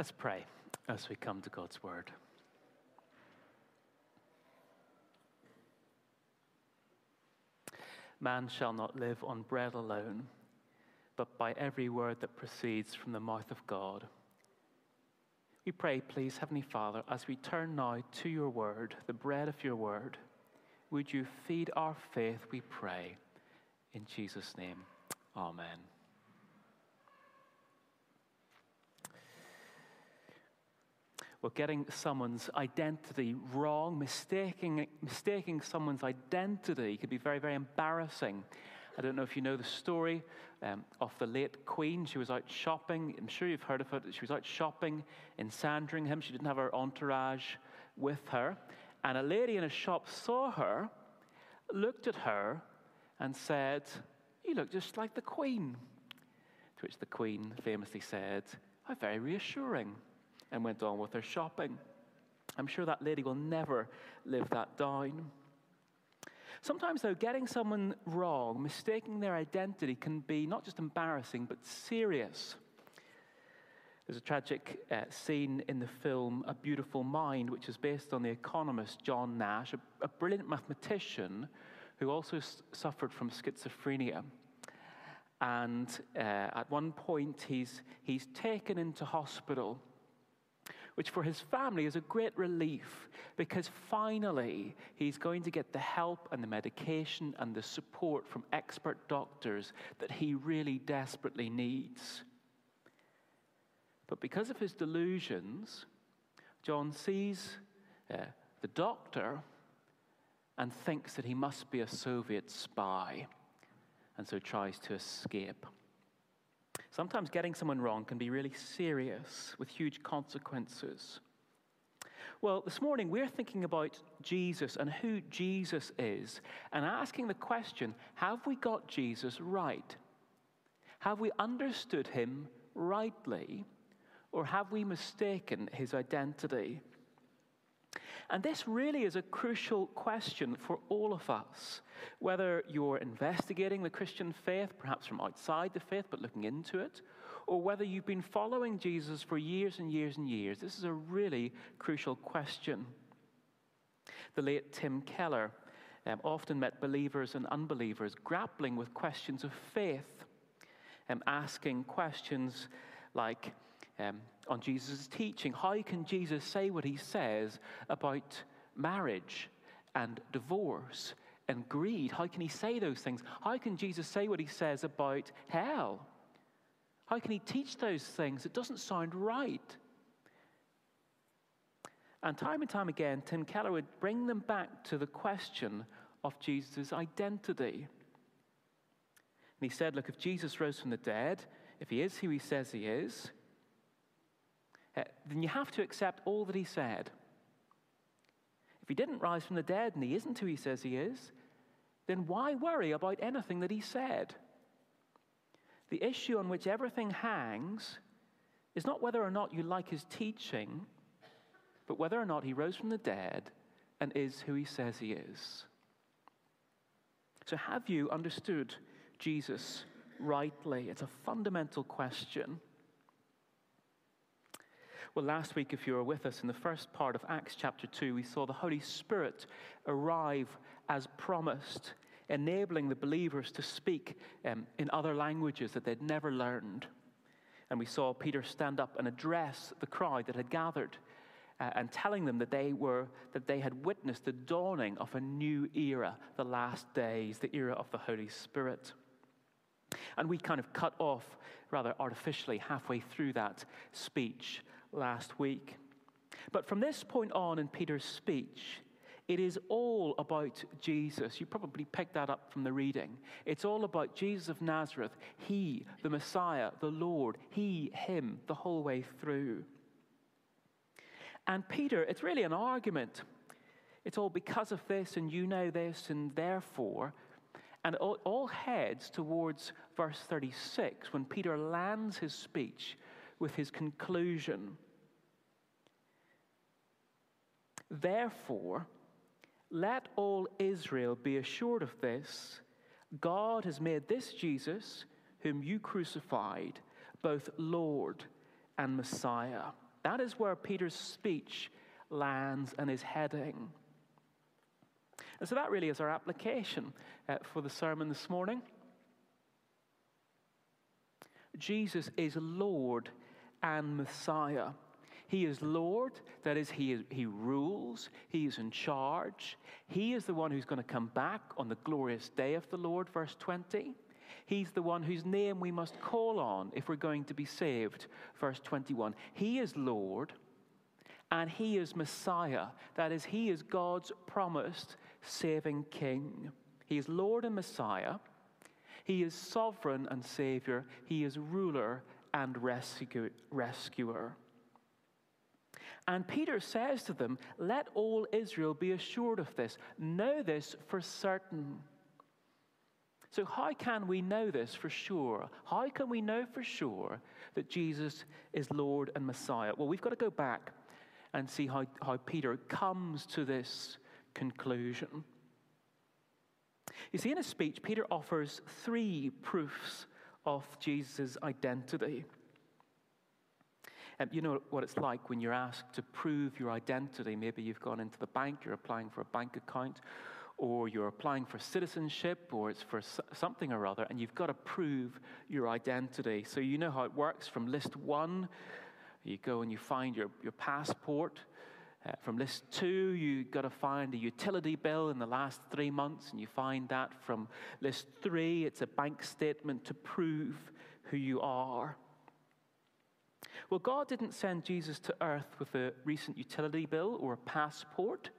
Let's pray as we come to God's word. Man shall not live on bread alone, but by every word that proceeds from the mouth of God. We pray, please, Heavenly Father, as we turn now to your word, the bread of your word, would you feed our faith, we pray. In Jesus' name, amen. Well, getting someone's identity wrong, mistaking, mistaking someone's identity can be very, very embarrassing. I don't know if you know the story um, of the late Queen. She was out shopping. I'm sure you've heard of it. She was out shopping in Sandringham. She didn't have her entourage with her. And a lady in a shop saw her, looked at her, and said, You look just like the Queen. To which the Queen famously said, How very reassuring, and went on with her shopping. I'm sure that lady will never live that down. Sometimes, though, getting someone wrong, mistaking their identity, can be not just embarrassing, but serious. There's a tragic uh, scene in the film A Beautiful Mind, which is based on the economist John Nash, a, a brilliant mathematician who also s- suffered from schizophrenia. And uh, at one point, he's, he's taken into hospital, which for his family is a great relief because finally he's going to get the help and the medication and the support from expert doctors that he really desperately needs. But because of his delusions, John sees uh, the doctor and thinks that he must be a Soviet spy, and so tries to escape. Sometimes getting someone wrong can be really serious with huge consequences. Well, this morning we're thinking about Jesus and who Jesus is and asking the question have we got Jesus right? Have we understood him rightly? Or have we mistaken his identity? And this really is a crucial question for all of us. Whether you're investigating the Christian faith, perhaps from outside the faith, but looking into it, or whether you've been following Jesus for years and years and years, this is a really crucial question. The late Tim Keller um, often met believers and unbelievers grappling with questions of faith, um, asking questions like, um, on Jesus' teaching. How can Jesus say what he says about marriage and divorce and greed? How can he say those things? How can Jesus say what he says about hell? How can he teach those things? It doesn't sound right. And time and time again, Tim Keller would bring them back to the question of Jesus' identity. And he said, Look, if Jesus rose from the dead, if he is who he says he is, uh, then you have to accept all that he said. If he didn't rise from the dead and he isn't who he says he is, then why worry about anything that he said? The issue on which everything hangs is not whether or not you like his teaching, but whether or not he rose from the dead and is who he says he is. So, have you understood Jesus rightly? It's a fundamental question. Well, last week, if you were with us in the first part of Acts chapter 2, we saw the Holy Spirit arrive as promised, enabling the believers to speak um, in other languages that they'd never learned. And we saw Peter stand up and address the crowd that had gathered. Uh, and telling them that they were that they had witnessed the dawning of a new era the last days the era of the holy spirit and we kind of cut off rather artificially halfway through that speech last week. But from this point on in Peter's speech, it is all about Jesus. You probably picked that up from the reading. It's all about Jesus of Nazareth, He, the Messiah, the Lord, He, Him, the whole way through. And Peter, it's really an argument. It's all because of this, and you know this, and therefore. And all, heads towards verse 36 when Peter lands his speech with his conclusion. Therefore, let all Israel be assured of this God has made this Jesus, whom you crucified, both Lord and Messiah. That is where Peter's speech lands and is heading. And so that really is our application uh, for the sermon this morning. Jesus is Lord and Messiah. He is Lord, that is, he, he rules, He is in charge. He is the one who's going to come back on the glorious day of the Lord, verse 20. He's the one whose name we must call on if we're going to be saved, verse 21. He is Lord and He is Messiah, that is, He is God's promised saving King. He is Lord and Messiah. He is sovereign and Savior. He is ruler and rescuer. And Peter says to them, Let all Israel be assured of this. Know this for certain. So, how can we know this for sure? How can we know for sure that Jesus is Lord and Messiah? Well, we've got to go back and see how, how Peter comes to this conclusion. You see, in his speech, Peter offers three proofs of Jesus' identity. And you know what it's like when you're asked to prove your identity. Maybe you've gone into the bank, you're applying for a bank account, or you're applying for citizenship, or it's for something or other, and you've got to prove your identity. So you know how it works from list one. You go and you find your, your passport. Uh, from list two, you've got to find a utility bill in the last three months, and you find that. From list three, it's a bank statement to prove who you are. Well, God didn't send Jesus to earth with a recent utility bill or a passport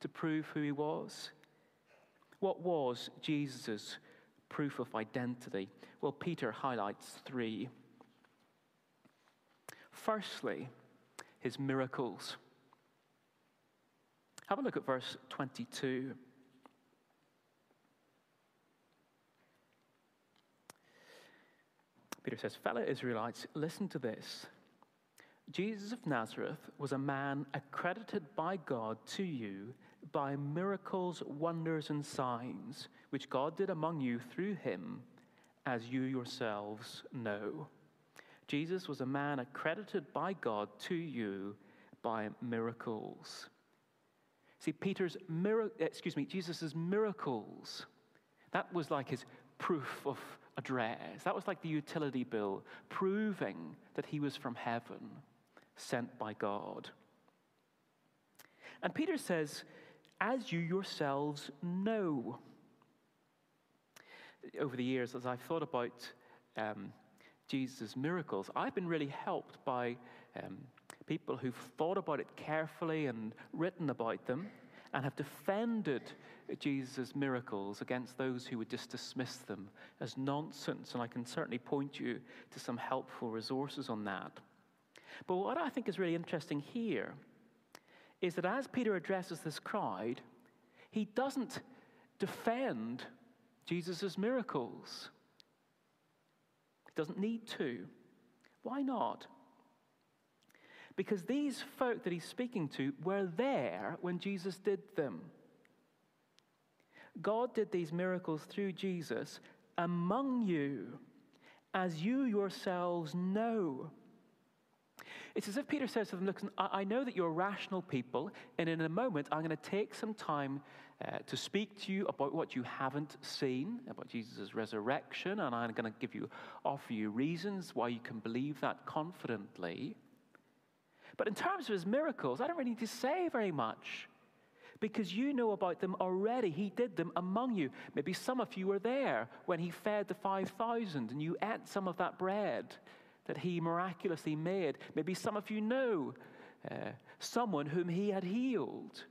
to prove who he was. What was Jesus' proof of identity? Well, Peter highlights three. Firstly, his miracles. Have a look at verse 22. Peter says, Fellow Israelites, listen to this. Jesus of Nazareth was a man accredited by God to you by miracles, wonders, and signs, which God did among you through him, as you yourselves know. Jesus was a man accredited by God to you by miracles. See, Peter's excuse me, Jesus' miracles, that was like his proof of address. That was like the utility bill proving that he was from heaven, sent by God. And Peter says, as you yourselves know. Over the years, as I've thought about um, Jesus' miracles, I've been really helped by um, people who've thought about it carefully and written about them and have defended Jesus' miracles against those who would just dismiss them as nonsense. And I can certainly point you to some helpful resources on that. But what I think is really interesting here is that as Peter addresses this crowd, he doesn't defend Jesus' miracles. He doesn't need to. Why not? Because these folk that he's speaking to were there when Jesus did them. God did these miracles through Jesus among you, as you yourselves know. It's as if Peter says to them, Look, I know that you're rational people, and in a moment I'm going to take some time uh, to speak to you about what you haven't seen, about Jesus' resurrection, and I'm going to give you, offer you reasons why you can believe that confidently. But in terms of his miracles, I don't really need to say very much because you know about them already. He did them among you. Maybe some of you were there when he fed the 5,000 and you ate some of that bread that he miraculously made. Maybe some of you know uh, someone whom he had healed.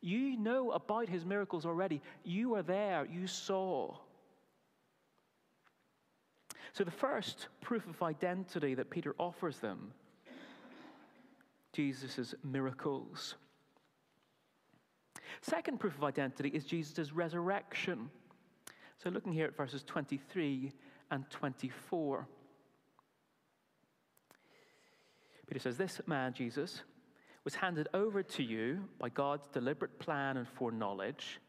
You know about his miracles already. You were there, you saw. So, the first proof of identity that Peter offers them Jesus' miracles. Second proof of identity is Jesus' resurrection. So, looking here at verses 23 and 24. Peter says, This man, Jesus, was handed over to you by God's deliberate plan and foreknowledge,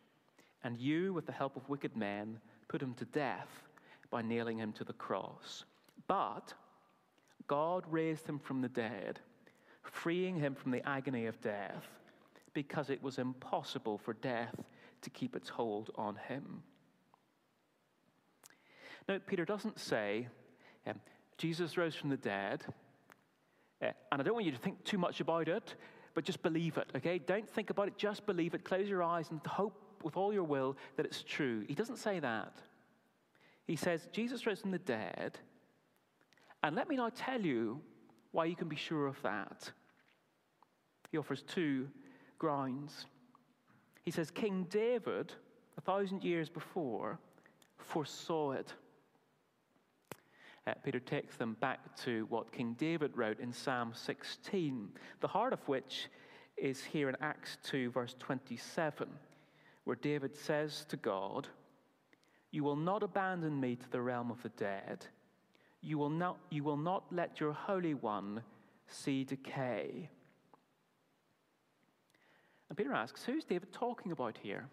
and you, with the help of wicked men, put him to death by nailing him to the cross. But God raised him from the dead freeing him from the agony of death because it was impossible for death to keep its hold on him. Now, Peter doesn't say, Jesus rose from the dead, and I don't want you to think too much about it, but just believe it, okay? Don't think about it, just believe it. Close your eyes and hope with all your will that it's true. He doesn't say that. He says, Jesus rose from the dead, and let me now tell you why you can be sure of that. He offers two grounds. He says, King David, a thousand years before, foresaw it. Uh, Peter takes them back to what King David wrote in Psalm 16, the heart of which is here in Acts 2, verse 27, where David says to God, You will not abandon me to the realm of the dead. You will not, you will not let your Holy One see decay. And Peter asks, Who's David talking about here?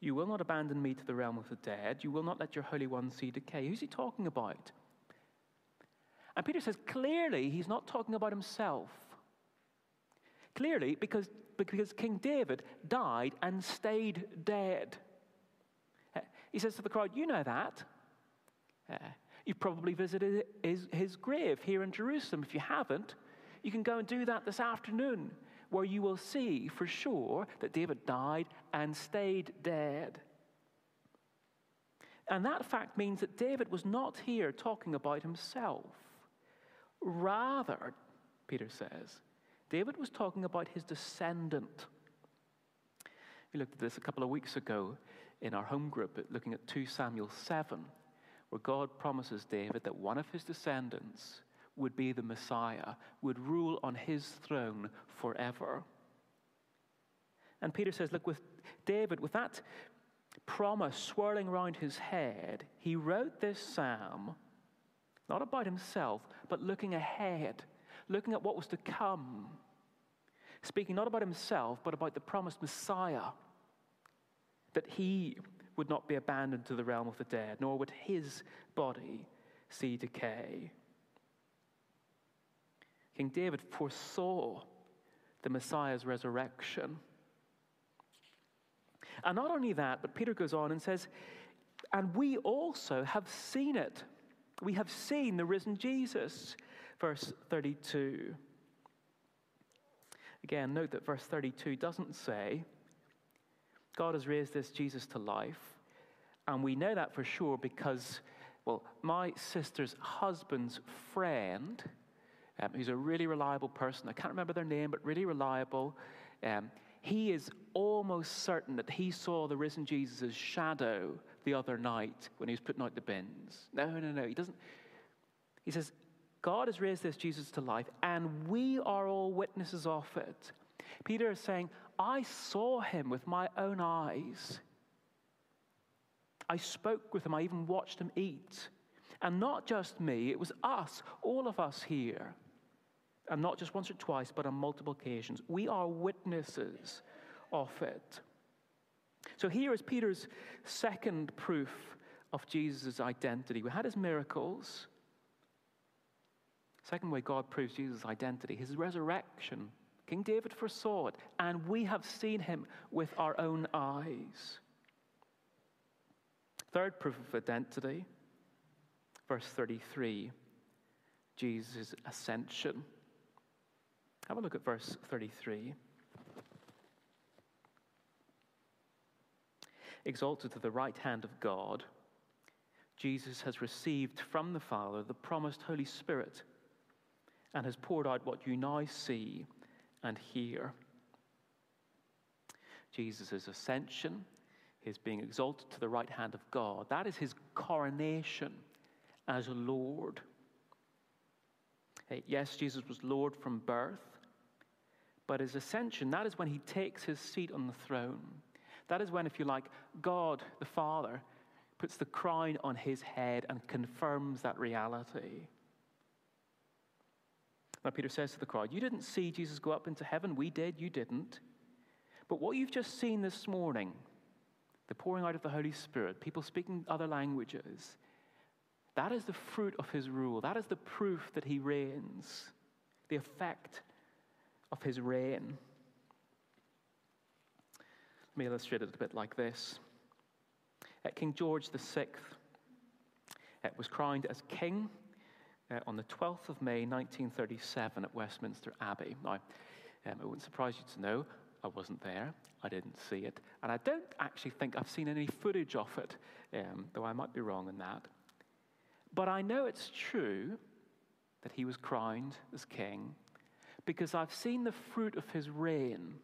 You will not abandon me to the realm of the dead. You will not let your Holy One see decay. Who's he talking about? And Peter says, clearly, he's not talking about himself. Clearly, because, because King David died and stayed dead. He says to the crowd, You know that. Uh, you've probably visited his, his grave here in Jerusalem. If you haven't, you can go and do that this afternoon where you will see for sure that David died and stayed dead. And that fact means that David was not here talking about himself. Rather, Peter says, David was talking about his descendant. We looked at this a couple of weeks ago in our home group, looking at 2 Samuel 7, where God promises David that one of his descendants would be the Messiah, would rule on his throne forever. And Peter says, Look, with David, with that promise swirling around his head, he wrote this psalm, not about himself, but looking ahead, looking at what was to come, speaking not about himself, but about the promised Messiah, that he would not be abandoned to the realm of the dead, nor would his body see decay. King David foresaw the Messiah's resurrection. And not only that, but Peter goes on and says, and we also have seen it. We have seen the risen Jesus. Verse 32. Again, note that verse 32 doesn't say, God has raised this Jesus to life. And we know that for sure because, well, my sister's husband's friend um, who's a really reliable person. I can't remember their name, but really reliable. Um, he is almost certain that he saw the risen Jesus' shadow the other night when he was putting out the bins. No, no, no. He doesn't. He says, God has raised this Jesus to life, and we are all witnesses of it. Peter is saying, I saw him with my own eyes. I spoke with him. I even watched him eat. And not just me, it was us, all of us here and not just once or twice, but on multiple occasions. We are witnesses of it. So here is Peter's second proof of Jesus' identity. We had his miracles. Second way God proves Jesus' identity, his resurrection. King David foresaw it, and we have seen him with our own eyes. Third proof of identity, verse 33, Jesus' ascension. Have a look at verse 33. Exalted to the right hand of God, Jesus has received from the Father the promised Holy Spirit and has poured out what you now see and hear. Jesus' ascension, his being exalted to the right hand of God, that is his coronation as Lord. Yes, Jesus was Lord from birth, but his ascension, that is when he takes his seat on the throne. That is when, if you like, God the Father puts the crown on his head and confirms that reality. Now, Peter says to the crowd, You didn't see Jesus go up into heaven. We did. You didn't. But what you've just seen this morning, the pouring out of the Holy Spirit, people speaking other languages, that is the fruit of his rule. That is the proof that he reigns. the effect of his reign. Let me illustrate it a bit like this. Uh, king George VI uh, was crowned as king uh, on the 12th of May 1937 at Westminster Abbey. Now, um, it wouldn't surprise you to know I wasn't there, I didn't see it, and I don't actually think I've seen any footage of it, um, though I might be wrong in that. But I know it's true that he was crowned as king because I've seen the fruit of his reign.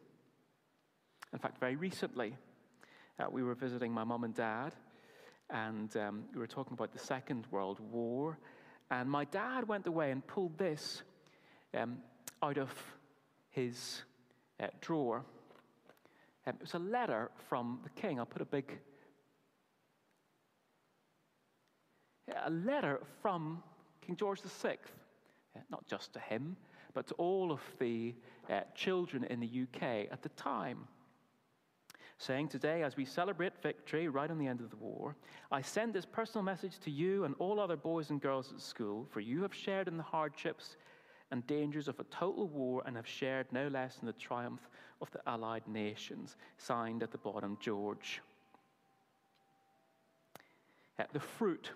In fact, very recently, uh, we were visiting my mum and dad, and um, we were talking about the Second World War. And my dad went away and pulled this um, out of his uh, drawer. Um, it was a letter from the king. I'll put a big a letter from King George VI, not just to him, but to all of the uh, children in the UK at the time, saying, Today, as we celebrate victory right on the end of the war, I send this personal message to you and all other boys and girls at school, for you have shared in the hardships and dangers of a total war and have shared no less in the triumph of the Allied nations. Signed at the bottom, George. Uh, the fruit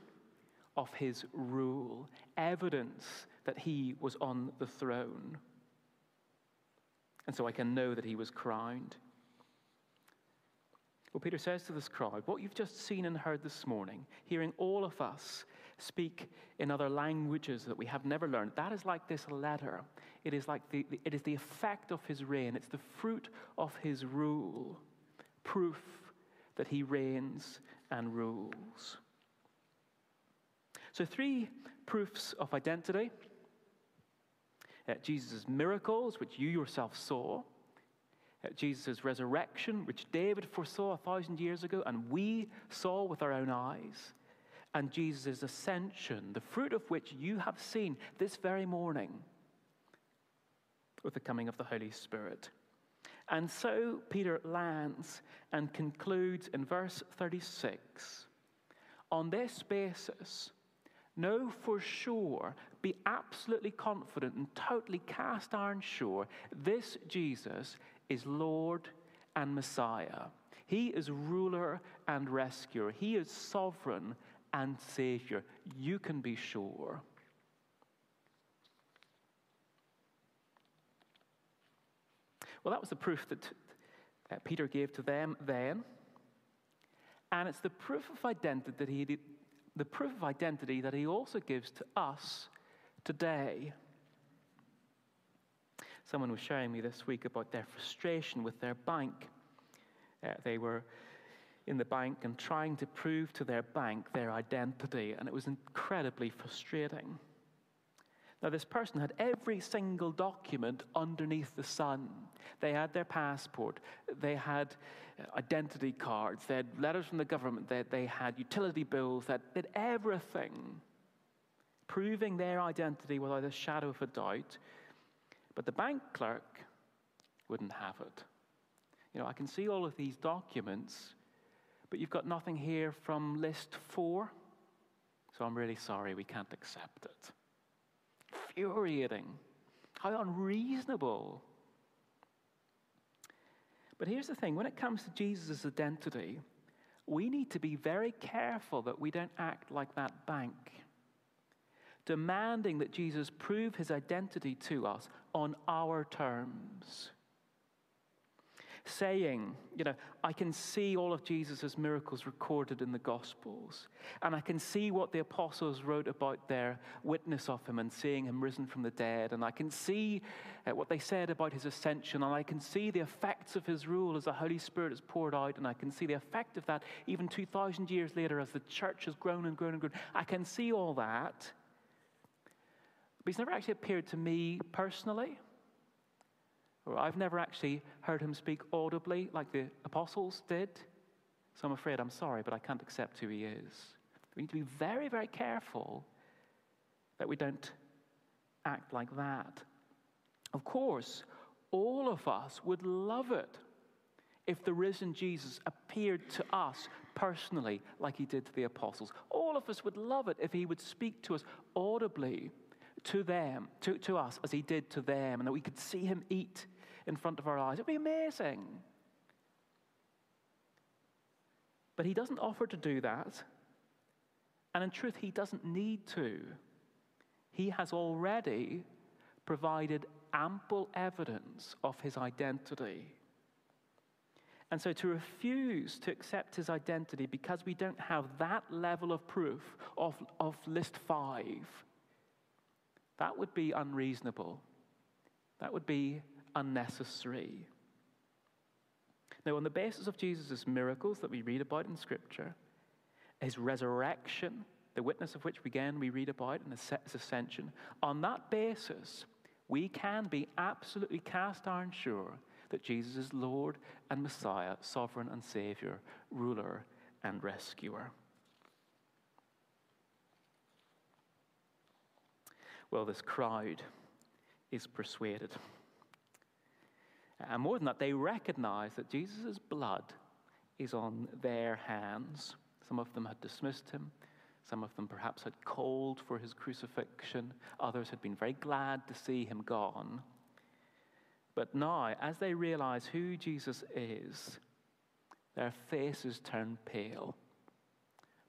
of his rule, evidence that he was on the throne. And so I can know that he was crowned. Well, Peter says to this crowd, what you've just seen and heard this morning, hearing all of us speak in other languages that we have never learned, that is like this letter. It is like the, it is the effect of his reign, it's the fruit of his rule, proof that he reigns and rules. So, three proofs of identity uh, Jesus' miracles, which you yourself saw, uh, Jesus' resurrection, which David foresaw a thousand years ago and we saw with our own eyes, and Jesus' ascension, the fruit of which you have seen this very morning with the coming of the Holy Spirit. And so Peter lands and concludes in verse 36 on this basis, Know for sure, be absolutely confident and totally cast iron sure this Jesus is Lord and Messiah. He is ruler and rescuer. He is sovereign and Savior. You can be sure. Well, that was the proof that Peter gave to them then. And it's the proof of identity that he the proof of identity that he also gives to us today. Someone was sharing me this week about their frustration with their bank. Uh, they were in the bank and trying to prove to their bank their identity, and it was incredibly frustrating. Now, this person had every single document underneath the sun. They had their passport, they had uh, identity cards, they had letters from the government, they, they had utility bills, they did everything, proving their identity without a shadow of a doubt. But the bank clerk wouldn't have it. You know, I can see all of these documents, but you've got nothing here from list four, so I'm really sorry, we can't accept it infuriating. How unreasonable. But here's the thing when it comes to Jesus' identity, we need to be very careful that we don't act like that bank, demanding that Jesus prove his identity to us on our terms saying, you know, I can see all of Jesus' miracles recorded in the Gospels, and I can see what the apostles wrote about their witness of him and seeing him risen from the dead, and I can see uh, what they said about his ascension, and I can see the effects of his rule as the Holy Spirit is poured out, and I can see the effect of that even 2,000 years later as the church has grown and grown and grown. I can see all that. But he's never actually appeared to me personally. Or I've never actually heard him speak audibly like the apostles did. So I'm afraid I'm sorry, but I can't accept who he is. We need to be very, very careful that we don't act like that. Of course, all of us would love it if the risen Jesus appeared to us personally like he did to the apostles. All of us would love it if he would speak to us audibly to them, to, to us, as he did to them, and that we could see him eat in front of our eyes. It would be amazing. But he doesn't offer to do that. And in truth, he doesn't need to. He has already provided ample evidence of his identity. And so to refuse to accept his identity because we don't have that level of proof of, of list five, that would be unreasonable. That would be unnecessary. Now, on the basis of Jesus' miracles that we read about in Scripture, his resurrection, the witness of which again we read about in his ascension, on that basis, we can be absolutely cast iron sure that Jesus is Lord and Messiah, sovereign and Savior, ruler and rescuer. Well, this crowd is persuaded. And more than that, they recognize that Jesus' blood is on their hands. Some of them had dismissed him. Some of them perhaps had called for his crucifixion. Others had been very glad to see him gone. But now, as they realize who Jesus is, their faces turn pale.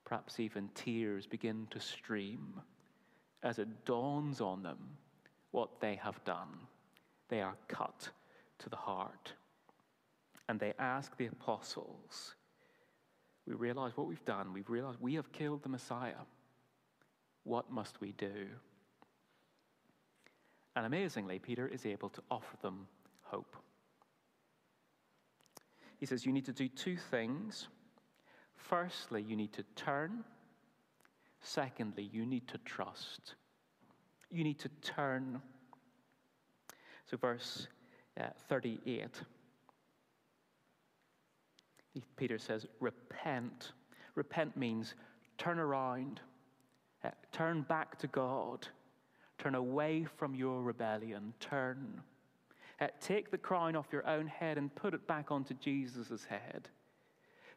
Perhaps even tears begin to stream as it dawns on them what they have done. They are cut to the heart. And they ask the apostles, We realize what we've done. We've realized we have killed the Messiah. What must we do? And amazingly, Peter is able to offer them hope. He says, You need to do two things. Firstly, you need to turn. Secondly, you need to trust. You need to turn. So, verse uh, 38, Peter says, Repent. Repent means turn around, uh, turn back to God, turn away from your rebellion, turn. Uh, take the crown off your own head and put it back onto Jesus' head.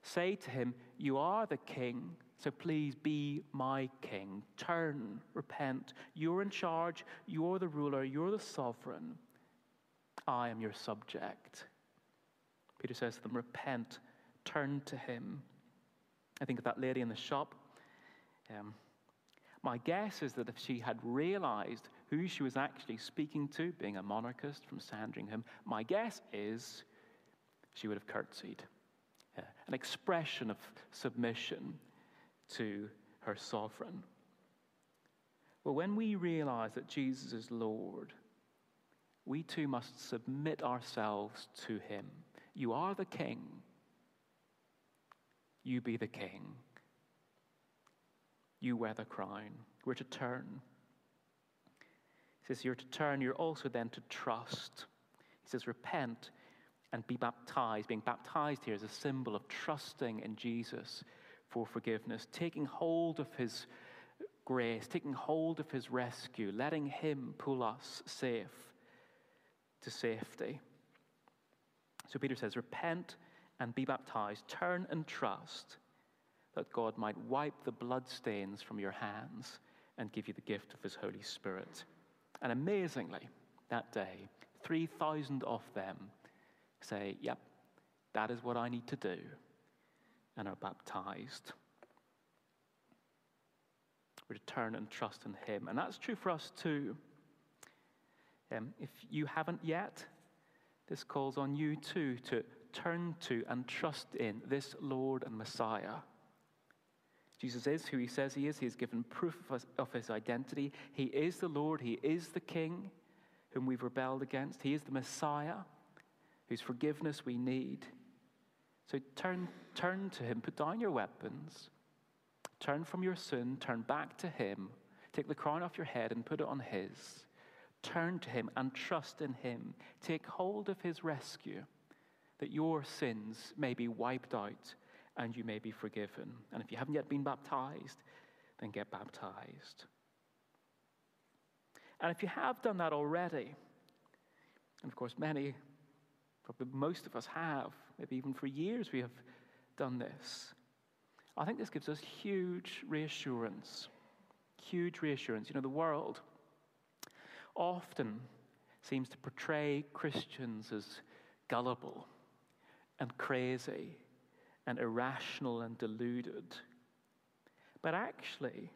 Say to him, You are the king, so please be my king. Turn, repent. You're in charge, you're the ruler, you're the sovereign. I am your subject. Peter says to them, Repent, turn to him. I think of that lady in the shop. Um, my guess is that if she had realized who she was actually speaking to, being a monarchist from Sandringham, my guess is she would have curtsied. Uh, an expression of submission to her sovereign. Well, when we realize that Jesus is Lord, we too must submit ourselves to him. You are the king. You be the king. You wear the crown. We're to turn. He says, You're to turn, you're also then to trust. He says, Repent and be baptized. Being baptized here is a symbol of trusting in Jesus for forgiveness, taking hold of his grace, taking hold of his rescue, letting him pull us safe to safety. So Peter says, Repent and be baptized, turn and trust that God might wipe the bloodstains from your hands and give you the gift of his Holy Spirit. And amazingly, that day, 3,000 of them say, Yep, that is what I need to do, and are baptized. To turn and trust in Him. And that's true for us too. Um, if you haven't yet, this calls on you too to turn to and trust in this Lord and Messiah. Jesus is who he says he is. He has given proof of his identity. He is the Lord. He is the King whom we've rebelled against. He is the Messiah whose forgiveness we need. So turn, turn to him. Put down your weapons. Turn from your sin. Turn back to him. Take the crown off your head and put it on his. Turn to him and trust in him. Take hold of his rescue that your sins may be wiped out and you may be forgiven. And if you haven't yet been baptized, then get baptized. And if you have done that already, and of course, many, probably most of us have, maybe even for years we have done this, I think this gives us huge reassurance. Huge reassurance. You know, the world, often seems to portray Christians as gullible and crazy and irrational and deluded. But actually,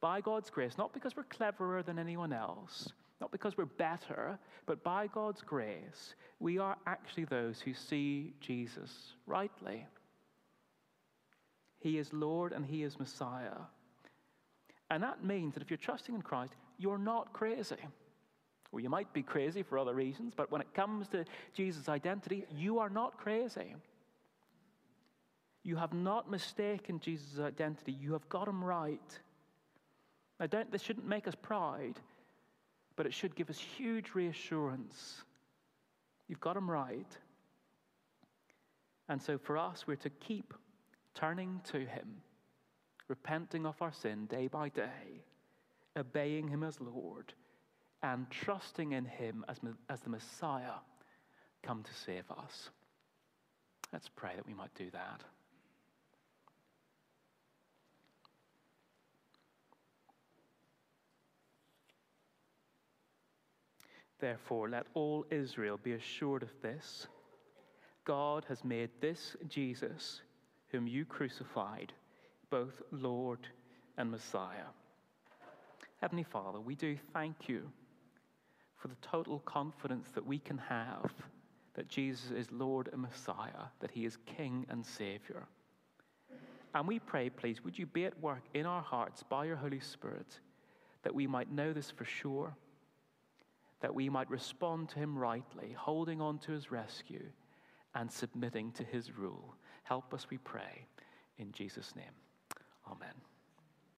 by God's grace, not because we're cleverer than anyone else, not because we're better, but by God's grace, we are actually those who see Jesus rightly. He is Lord and He is Messiah. And that means that if you're trusting in Christ, you're not crazy. Well, you might be crazy for other reasons, but when it comes to Jesus' identity, you are not crazy. You have not mistaken Jesus' identity. You have got him right. Now, don't, this shouldn't make us proud, but it should give us huge reassurance. You've got him right. And so for us, we're to keep turning to him, repenting of our sin day by day, obeying him as Lord and trusting in Him as, as the Messiah come to save us. Let's pray that we might do that. Therefore, let all Israel be assured of this God has made this Jesus, whom you crucified, both Lord and Messiah. Heavenly Father, we do thank you for the total confidence that we can have that Jesus is Lord and Messiah, that he is King and Savior. And we pray, please, would you be at work in our hearts by your Holy Spirit that we might know this for sure, that we might respond to him rightly, holding on to his rescue and submitting to his rule. Help us, we pray, in Jesus' name. Amen.